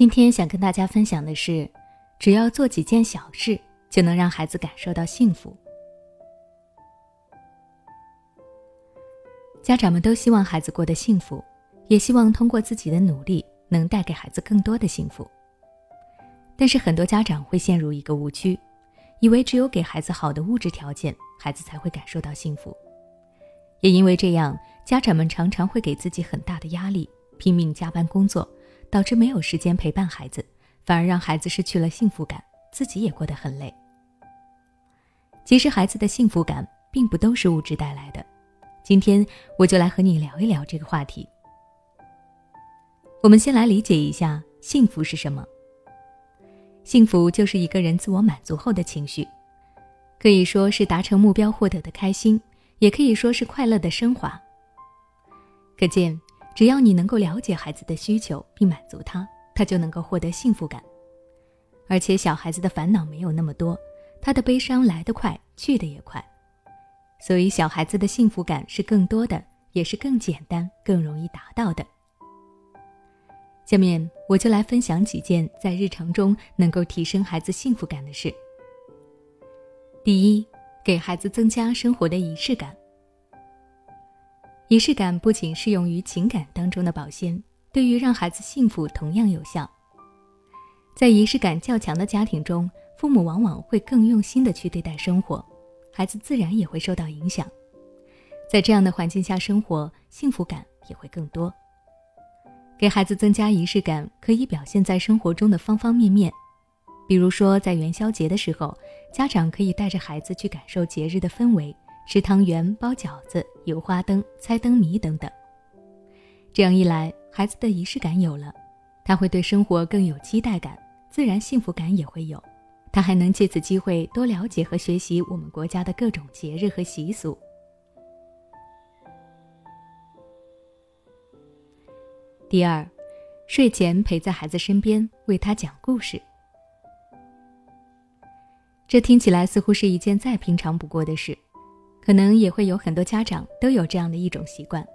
今天想跟大家分享的是，只要做几件小事，就能让孩子感受到幸福。家长们都希望孩子过得幸福，也希望通过自己的努力能带给孩子更多的幸福。但是很多家长会陷入一个误区，以为只有给孩子好的物质条件，孩子才会感受到幸福。也因为这样，家长们常常会给自己很大的压力，拼命加班工作。导致没有时间陪伴孩子，反而让孩子失去了幸福感，自己也过得很累。其实孩子的幸福感并不都是物质带来的。今天我就来和你聊一聊这个话题。我们先来理解一下幸福是什么。幸福就是一个人自我满足后的情绪，可以说是达成目标获得的开心，也可以说是快乐的升华。可见。只要你能够了解孩子的需求并满足他，他就能够获得幸福感。而且小孩子的烦恼没有那么多，他的悲伤来得快，去得也快，所以小孩子的幸福感是更多的，也是更简单、更容易达到的。下面我就来分享几件在日常中能够提升孩子幸福感的事。第一，给孩子增加生活的仪式感。仪式感不仅适用于情感当中的保鲜，对于让孩子幸福同样有效。在仪式感较强的家庭中，父母往往会更用心的去对待生活，孩子自然也会受到影响。在这样的环境下生活，幸福感也会更多。给孩子增加仪式感，可以表现在生活中的方方面面。比如说，在元宵节的时候，家长可以带着孩子去感受节日的氛围。吃汤圆、包饺子、游花灯、猜灯谜等等。这样一来，孩子的仪式感有了，他会对生活更有期待感，自然幸福感也会有。他还能借此机会多了解和学习我们国家的各种节日和习俗。第二，睡前陪在孩子身边，为他讲故事。这听起来似乎是一件再平常不过的事。可能也会有很多家长都有这样的一种习惯。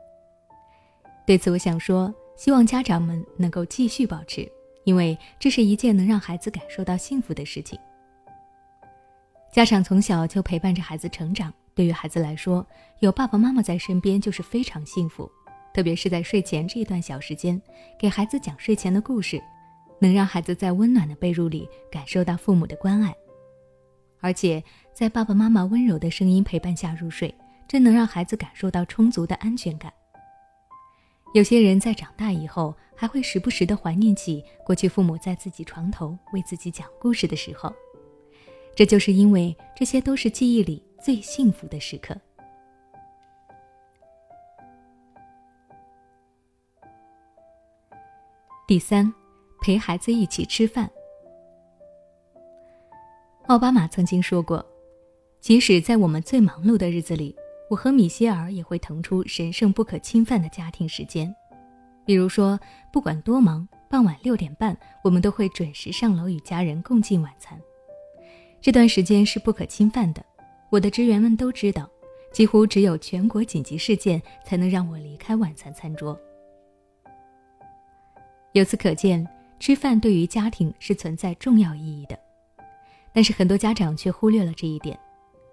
对此，我想说，希望家长们能够继续保持，因为这是一件能让孩子感受到幸福的事情。家长从小就陪伴着孩子成长，对于孩子来说，有爸爸妈妈在身边就是非常幸福。特别是在睡前这一段小时间，给孩子讲睡前的故事，能让孩子在温暖的被褥里感受到父母的关爱。而且，在爸爸妈妈温柔的声音陪伴下入睡，真能让孩子感受到充足的安全感。有些人在长大以后，还会时不时的怀念起过去父母在自己床头为自己讲故事的时候，这就是因为这些都是记忆里最幸福的时刻。第三，陪孩子一起吃饭。奥巴马曾经说过：“即使在我们最忙碌的日子里，我和米歇尔也会腾出神圣不可侵犯的家庭时间。比如说，不管多忙，傍晚六点半，我们都会准时上楼与家人共进晚餐。这段时间是不可侵犯的。我的职员们都知道，几乎只有全国紧急事件才能让我离开晚餐餐桌。由此可见，吃饭对于家庭是存在重要意义的。”但是很多家长却忽略了这一点。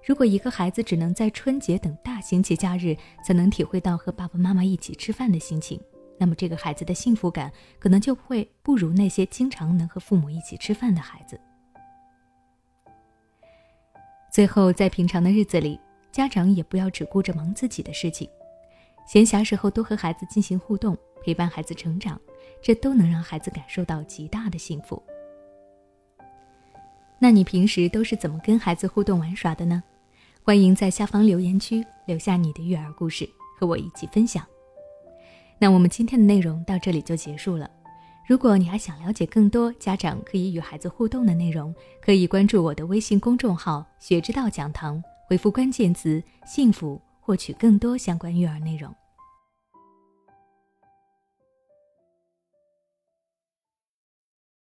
如果一个孩子只能在春节等大型节假日才能体会到和爸爸妈妈一起吃饭的心情，那么这个孩子的幸福感可能就会不如那些经常能和父母一起吃饭的孩子。最后，在平常的日子里，家长也不要只顾着忙自己的事情，闲暇时候多和孩子进行互动，陪伴孩子成长，这都能让孩子感受到极大的幸福。那你平时都是怎么跟孩子互动玩耍的呢？欢迎在下方留言区留下你的育儿故事，和我一起分享。那我们今天的内容到这里就结束了。如果你还想了解更多家长可以与孩子互动的内容，可以关注我的微信公众号“学之道讲堂”，回复关键词“幸福”，获取更多相关育儿内容。